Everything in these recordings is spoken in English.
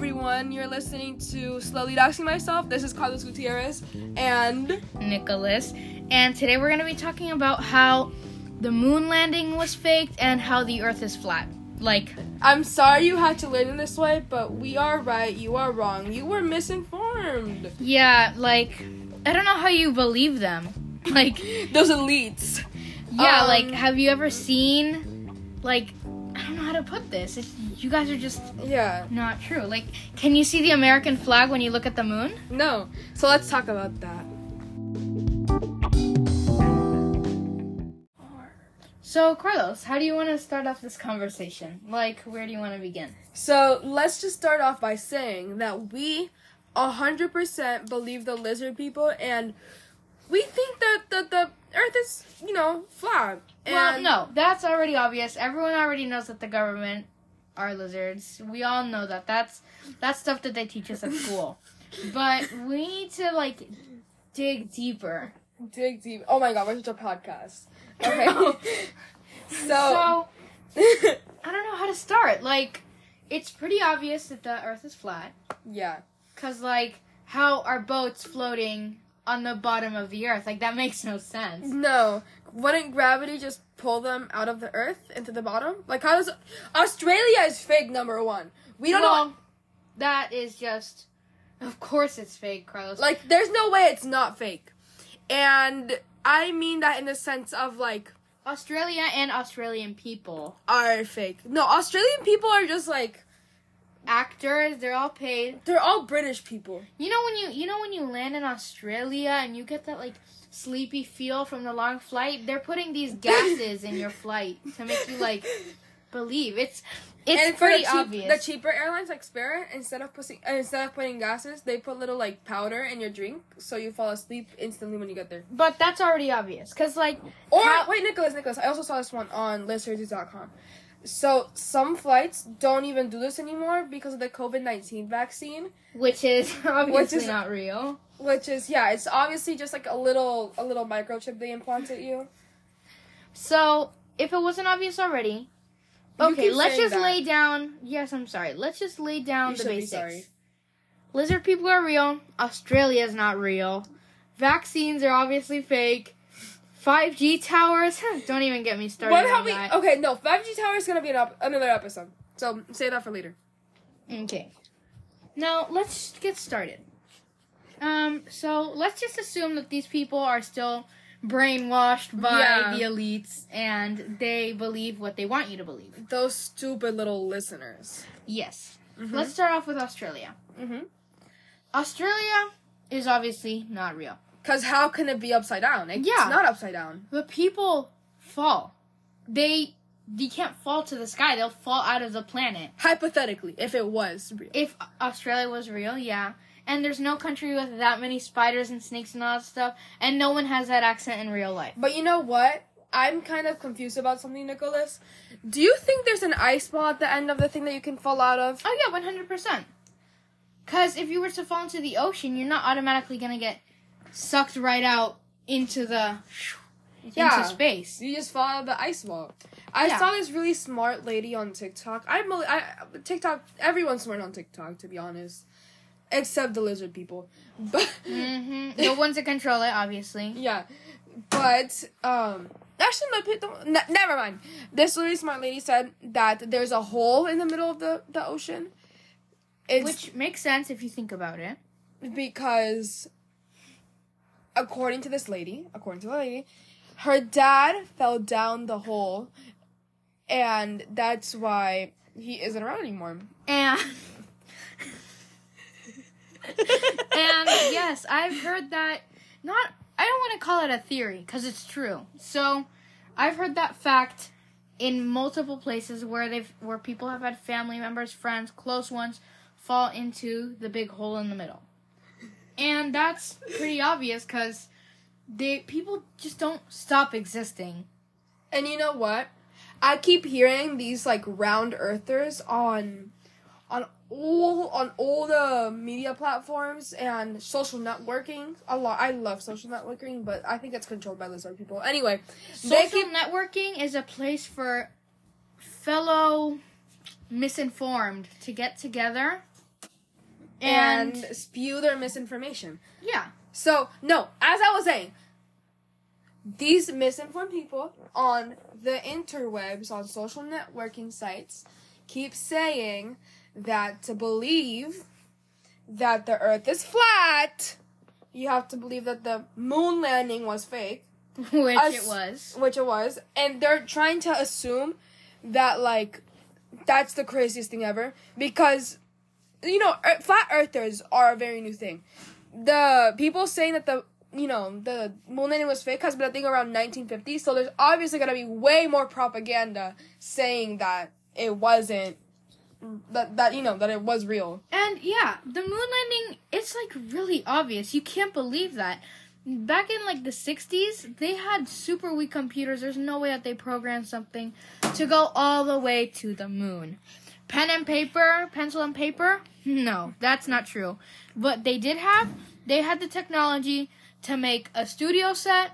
everyone. You're listening to Slowly Doxing Myself. This is Carlos Gutierrez and Nicolas. And today we're going to be talking about how the moon landing was faked and how the earth is flat. Like, I'm sorry you had to learn in this way, but we are right, you are wrong. You were misinformed. yeah, like, I don't know how you believe them. Like, Those elites. yeah, Um, like, have you ever seen, like, don't know how to put this. It's, you guys are just Yeah. not true. Like, can you see the American flag when you look at the moon? No. So let's talk about that. So, Carlos, how do you want to start off this conversation? Like, where do you want to begin? So let's just start off by saying that we 100% believe the lizard people and we think that the, the earth is, you know, flat. Well, no, that's already obvious. Everyone already knows that the government are lizards. We all know that. That's that's stuff that they teach us at school. but we need to like dig deeper. Dig deep. Oh my god, we're such a podcast. Okay. so, So I don't know how to start. Like, it's pretty obvious that the Earth is flat. yeah. Cause like, how are boats floating on the bottom of the Earth? Like that makes no sense. No. Wouldn't gravity just pull them out of the earth into the bottom? Like how does Australia is fake number one. We don't well, know that is just. Of course, it's fake, Carlos. like there's no way it's not fake. And I mean that in the sense of like Australia and Australian people. are fake. No, Australian people are just like actors they're all paid they're all British people. you know when you you know when you land in australia and you get that like sleepy feel from the long flight they're putting these gases in your flight to make you like believe it's it's and pretty the, cheap, obvious the cheaper airlines like Spirit, instead of putting uh, instead of putting gases, they put little like powder in your drink, so you fall asleep instantly when you get there. but that's already obvious because like Or How- wait, Nicolas, Nicolas, I also saw this one on listsurgeons.com. So some flights don't even do this anymore because of the COVID nineteen vaccine, which is obviously is- not real which is yeah, it's obviously just like a little a little microchip they implant at you. so if it wasn't obvious already You okay let's just that. lay down yes i'm sorry let's just lay down You the basics. Lizard people are real. Australia is not real. Vaccines are obviously fake. 5G towers, don't even get me started What we? that. Okay, no, five G tower is gonna be an up, another episode. So say that for later. Okay. Now, let's get started. Um, so let's just assume that these people are still brainwashed by Yeah. the elites and they believe what they want you to believe. Those stupid little listeners. Yes. Mhm. Let's start off with Australia. Mhm. Australia is obviously not real. Cause how can it be upside down? It's Yeah. not upside down. The people fall. They they can't fall to the sky. They'll fall out of the planet. Hypothetically, if it was real. If Australia was real, yeah. And there's no country with that many spiders and snakes and all that stuff, and no one has that accent in real life. But you know what? I'm kind of confused about something, Nicolas. Do you think there's an ice wall at the end of the thing that you can fall out of? Oh yeah, one hundred percent. Cause if you were to fall into the ocean, you're not automatically gonna get sucked right out into the Yeah. into space. You just fall out of the ice wall. I Yeah. saw this really smart lady on TikTok. I'm a- I TikTok. Everyone's smart on TikTok, to be honest, except the lizard people. But hmm The ones that control it, obviously. yeah, but um, actually, no, don't, ne- never mind. This really smart lady said that there's a hole in the middle of the the ocean. It's Which makes sense if you think about it. because according to this lady, according to the lady, her dad fell down the hole and that's why he isn't around anymore. And and yes, I've heard that. Not, I don't want to call it a theory because it's true. So, I've heard that fact in multiple places where they've where people have had family members, friends, close ones fall into the big hole in the middle, and that's pretty obvious because they people just don't stop existing. And you know what? I keep hearing these like round earthers on on all on all the media platforms and social networking. A lot. I love social networking, but I think it's controlled by lizard people. Anyway, Social keep networking is a place for fellow misinformed to get together and, And- spew their misinformation. Yeah. So, no, as I was saying, these misinformed people on the interwebs, on social networking sites, keep saying that to believe that the earth is flat, you have to believe that the moon landing was fake, Which Us- it was. which it was, and they're trying to assume that, like, that's the craziest thing ever because, you know, flat earthers are a very new thing. The people saying that the you know, the moon landing was fake has been a thing around 1950, so there's obviously gonna be way more propaganda saying that it wasn't, that, that you know, that it was real. And yeah, the moon landing, it's like really obvious. You can't believe that. Back in like the 60s, they had super weak computers. There's no way that they programmed something to go all the way to the moon. Pen and paper, pencil and paper? No, that's not true. But they did have, they had the technology to make a studio set,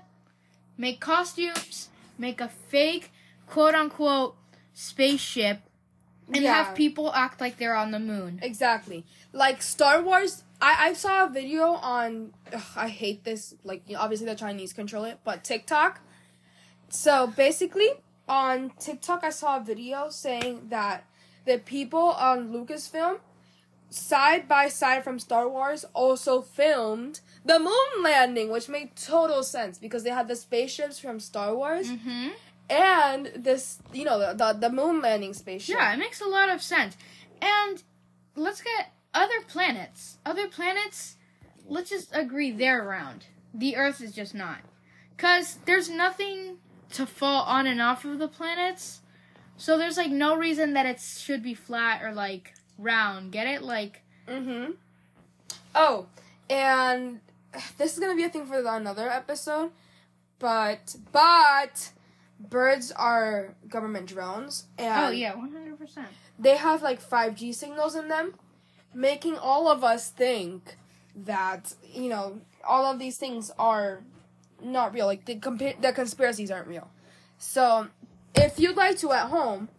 make costumes, make a fake quote unquote spaceship, and Yeah. have people act like they're on the moon. Exactly. Like Star Wars, I, I saw a video on. Ugh, I hate this. Like, you know, obviously the Chinese control it, but TikTok. So basically, on TikTok, I saw a video saying that the people on Lucasfilm, side by side from Star Wars, also filmed the moon landing, which made total sense because they had the spaceships from Star Wars Mm-hmm. and this, you know, the, the, the moon landing spaceship. Yeah, it makes a lot of sense. And let's get other planets. Other planets, let's just agree they're round. The Earth is just not. Because there's nothing to fall on and off of the planets. So there's like no reason that it should be flat or like round. Get it? Like, Mm-hmm. Oh, and this is gonna be a thing for another episode, but but birds are government drones, and oh yeah, 100%. they have like five G signals in them, making all of us think that you know all of these things are not real. Like the compa- the conspiracies aren't real. So if you'd like to at home,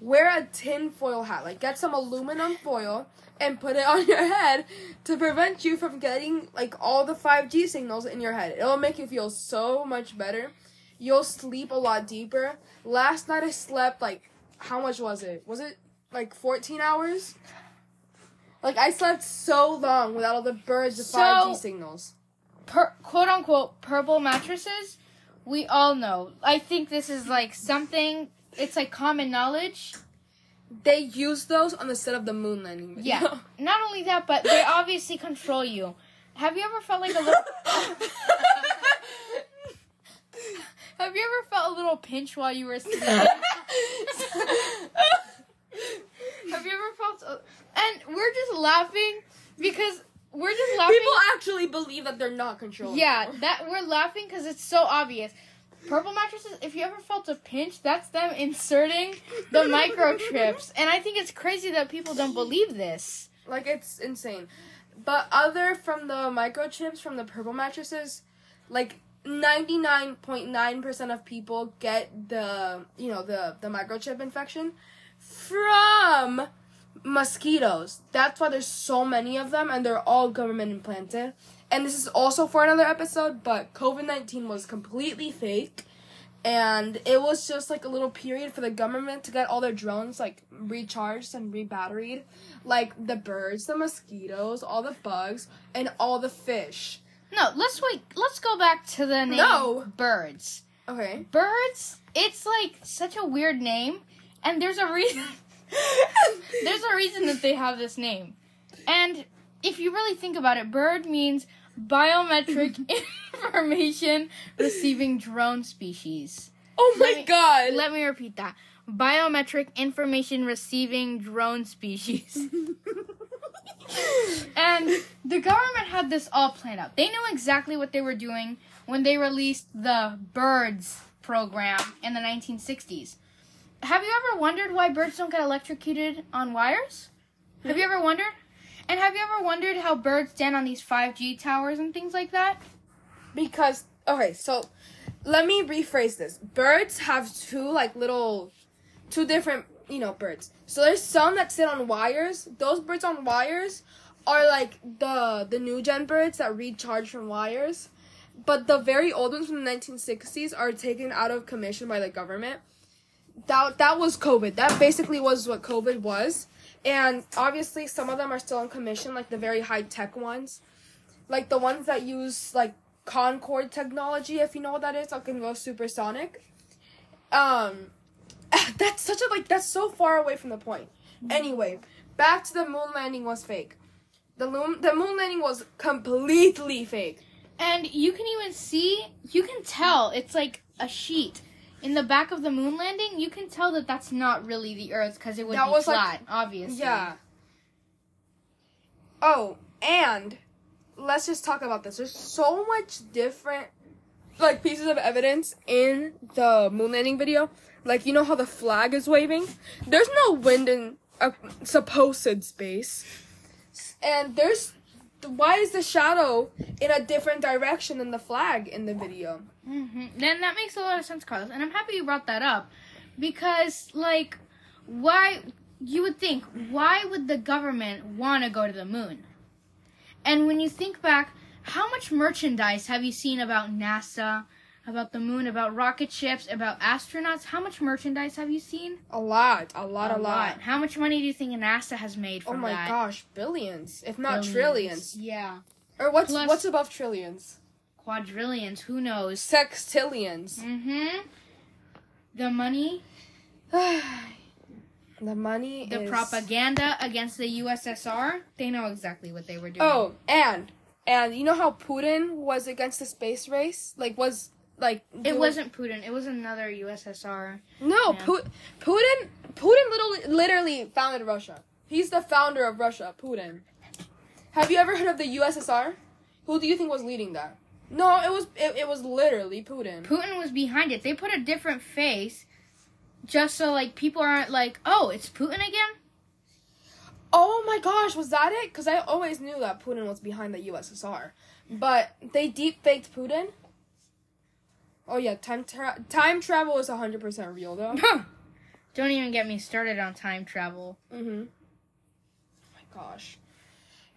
wear a tin foil hat. Like get some aluminum foil and put it on your head to prevent you from getting like all the 5G signals in your head. It'll make you feel so much better. You'll sleep a lot deeper. Last night I slept like how much was it? Was it like 14 hours? Like I slept so long without all the birds, the So- 5G signals. Per- quote unquote purple mattresses, we all know. I think this is like something, it's like common knowledge. They use those on the set of the moon landing. video. Yeah. Not only that, but they obviously control you. Have you ever felt like a little? Have you ever felt a little pinch while you were sleeping? Have you ever felt? A, and we're just laughing because we're just laughing. People actually believe that they're not controlled. yeah, that we're laughing because it's so obvious. Purple mattresses. If you ever felt a pinch, that's them inserting the microchips, and I think it's crazy that people don't believe this. Like it's insane. But other from the microchips from the purple mattresses, like 99.9% of people get the, you know, the the microchip infection from mosquitoes. That's why there's so many of them and they're all government implanted. And this is also for another episode, but COVID-19 was completely fake. And it was just like a little period for the government to get all their drones like recharged and rebatteried. Like the birds, the mosquitoes, all the bugs, and all the fish. No, let's wait. Let's go back to the name No. birds. Okay. Birds. It's like such a weird name, and there's a reason. there's a reason that they have this name, and if you really think about it, bird means biometric information receiving drone species. Oh my Let me- god. Let me repeat that. Biometric information receiving drone species. and the government had this all planned out. They knew exactly what they were doing when they released the birds program in the 1960s. Have you ever wondered why birds don't get electrocuted on wires? Have you ever wondered? And have you ever wondered how birds stand on these 5G towers and things like that? because okay, so let me rephrase this. Birds have two like little two different, you know, birds. So there's some that sit on wires. Those birds on wires are like the the new gen birds that recharge from wires, but the very old ones from the 1960s are taken out of commission by the government. That that was COVID. That basically was what COVID was. And obviously some of them are still in commission like the very high tech ones. Like the ones that use like Concorde technology, if you know what that is, like can go supersonic. Um that's such a like that's so far away from the point. Anyway, back to the moon landing was fake. The moon the moon landing was completely fake. And you can even see, you can tell it's like a sheet. In the back of the moon landing, you can tell that that's not really the Earth because it would That be was, like- flat, obviously. Yeah. Oh, and let's just talk about this. There's so much different like pieces of evidence in the moon landing video. Like you know how the flag is waving? There's no wind in a supposed space. And there's why is the shadow in a different direction than the flag in the video? hmm Then that makes a lot of sense, Carlos. And I'm happy you brought that up because, like, why you would think why would the government want to go to the moon? And when you think back, how much merchandise have you seen about NASA, about the moon, about rocket ships, about astronauts? How much merchandise have you seen? A lot, a lot, a, lot. How much money do you think NASA has made from that? Oh my that? gosh, billions, if not Billions. trillions. Yeah. Or what's Plus- what's above trillions? Quadrillions, who knows? Sextillions. Mm-hmm. The money, the money the is propaganda against the USSR, they know exactly what they were doing. Oh, and and you know how Putin was against the space race? Like was like It wasn't Putin. It was another USSR. No, Yeah. Pu- Putin Putin literally literally founded Russia. He's the founder of Russia, Putin. Have you ever heard of the USSR? Who do you think was leading that? No, it was it, it was literally Putin. Putin was behind it. They put a different face just so like people aren't like, "Oh, it's Putin again?" Oh my gosh, was that it? Because I always knew that Putin was behind the USSR, but they deep faked Putin. Oh yeah, time tra- time travel is hundred percent real though. Don't even get me started on time travel. mm-hmm. Oh my gosh,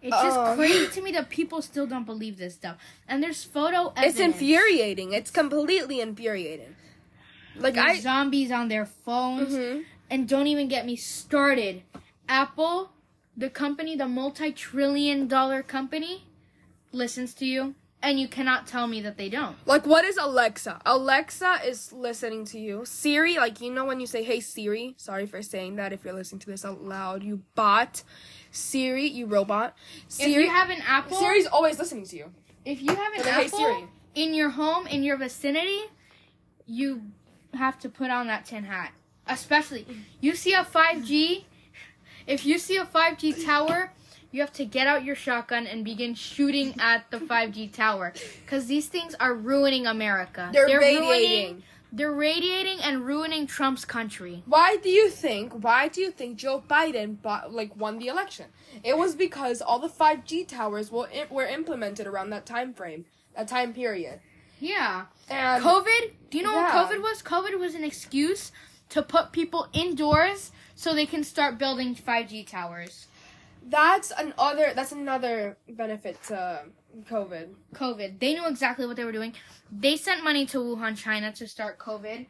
It's just Oh. crazy to me that people still don't believe this stuff. And there's photo evidence. it's infuriating. It's completely infuriating. Like There's I. zombies on their phones. Mhm. And don't even get me started. Apple, the company, the multi trillion dollar company, listens to you. And you cannot tell me that they don't. Like what is Alexa? Alexa is listening to you. Siri, like you know when you say "Hey Siri," sorry for saying that if you're listening to this out loud, you bot. Siri, you robot. Siri, if you have an Apple, Siri's always listening to you. if you have an Like, hey Apple Siri. in your home, in your vicinity, you have to put on that tin hat. Especially, you see a 5G, if you see a 5G tower, you have to get out your shotgun and begin shooting at the 5G tower. Because these things are ruining America. They're, ruining- radiating. they're radiating and ruining Trump's country. Why do you think? Why do you think Joe Biden bought, like won the election? It was because all the five G towers were were implemented around that time frame, that time period. Yeah. And COVID, do you know Yeah. what COVID was? COVID was an excuse to put people indoors so they can start building 5G towers. That's another that's another benefit to COVID. COVID. They knew exactly what they were doing. They sent money to Wuhan, China to start COVID.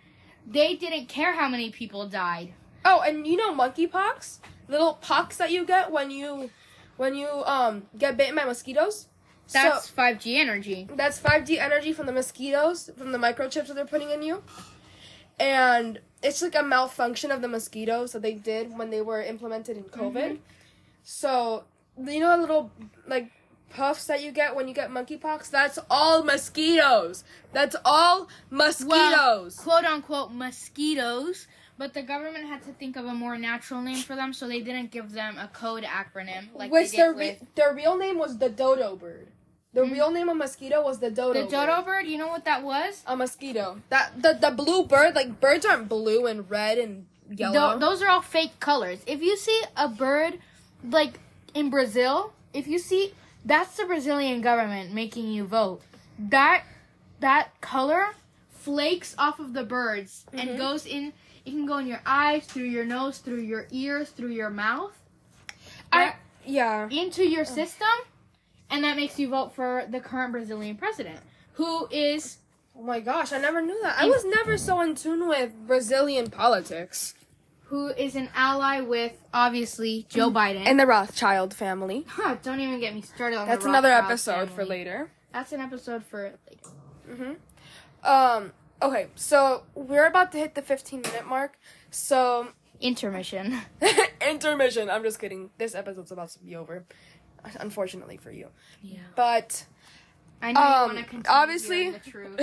They didn't care how many people died. Oh, and you know monkeypox, little pox that you get when you when you um get bitten by mosquitoes. That's so, 5G energy. That's 5G energy from the mosquitoes, from the microchips that they're putting in you. And it's like a malfunction of the mosquitoes that they did when they were implemented in COVID. Mhm. So, you know, the little like puffs that you get when you get monkeypox? That's all mosquitoes. That's all mosquitoes. Well, Quote unquote mosquitoes. But the government had to think of a more natural name for them, so they didn't give them a code acronym like Which their re- their real name was the dodo bird. The Mhm. real name of mosquito was the dodo. the dodo bird. bird. You know what that was? A mosquito. That the the blue bird. Like birds aren't blue and red and yellow. Tho- those are all fake colors. If you see a bird, like in Brazil, if you see that's the Brazilian government making you vote. That that color flakes off of the birds Mhm. and goes in. It can go in your eyes, through your nose, through your ears, through your mouth. I Yeah. into your system, and that makes you vote for the current Brazilian president, who is Oh my gosh, I never knew that. I was never so in tune with Brazilian politics. Who is an ally with obviously Joe Biden. And the Rothschild family. huh, don't even get me started on That's the another episode for later. That's an episode for later. Mm-hmm. Um. Okay, so we're about to hit the 15 minute mark. So Intermission. intermission. I'm just kidding. This episode's about to be over, unfortunately for you. Yeah. But I know you Um, want to continue obviously- the truth.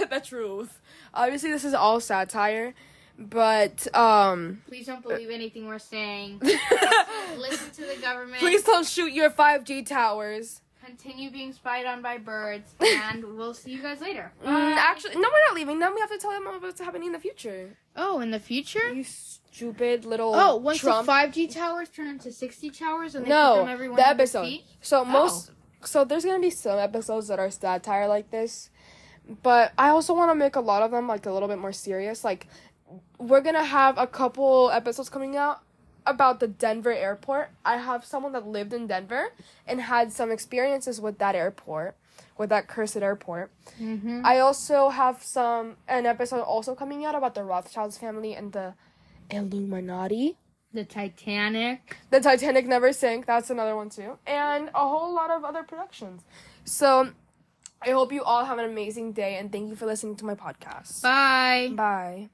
the truth. Obviously, this is all satire, but um. Please don't believe anything we're saying. Listen to the government. Please don't shoot your 5G towers. continue being spied on by birds, and we'll see you guys later. Mm, actually, no, we're not leaving. Then we have to tell them what's happening in the future. oh, in the future? You stupid little. Oh, once Trump. the 5G towers turn into 60 towers and they No, them every the 100 episode. So most, so there's gonna be some episodes that are satire like this, but I also want to make a lot of them like a little bit more serious. Like, we're gonna have a couple episodes coming out about the Denver airport. I have someone that lived in Denver and had some experiences with that airport, with that cursed airport. Mm-hmm. I also have some an episode also coming out about the Rothschilds family and the Illuminati. The Titanic. The Titanic never sank. That's another one too, and a whole lot of other productions. So, I hope you all have an amazing day, and thank you for listening to my podcast. Bye. Bye.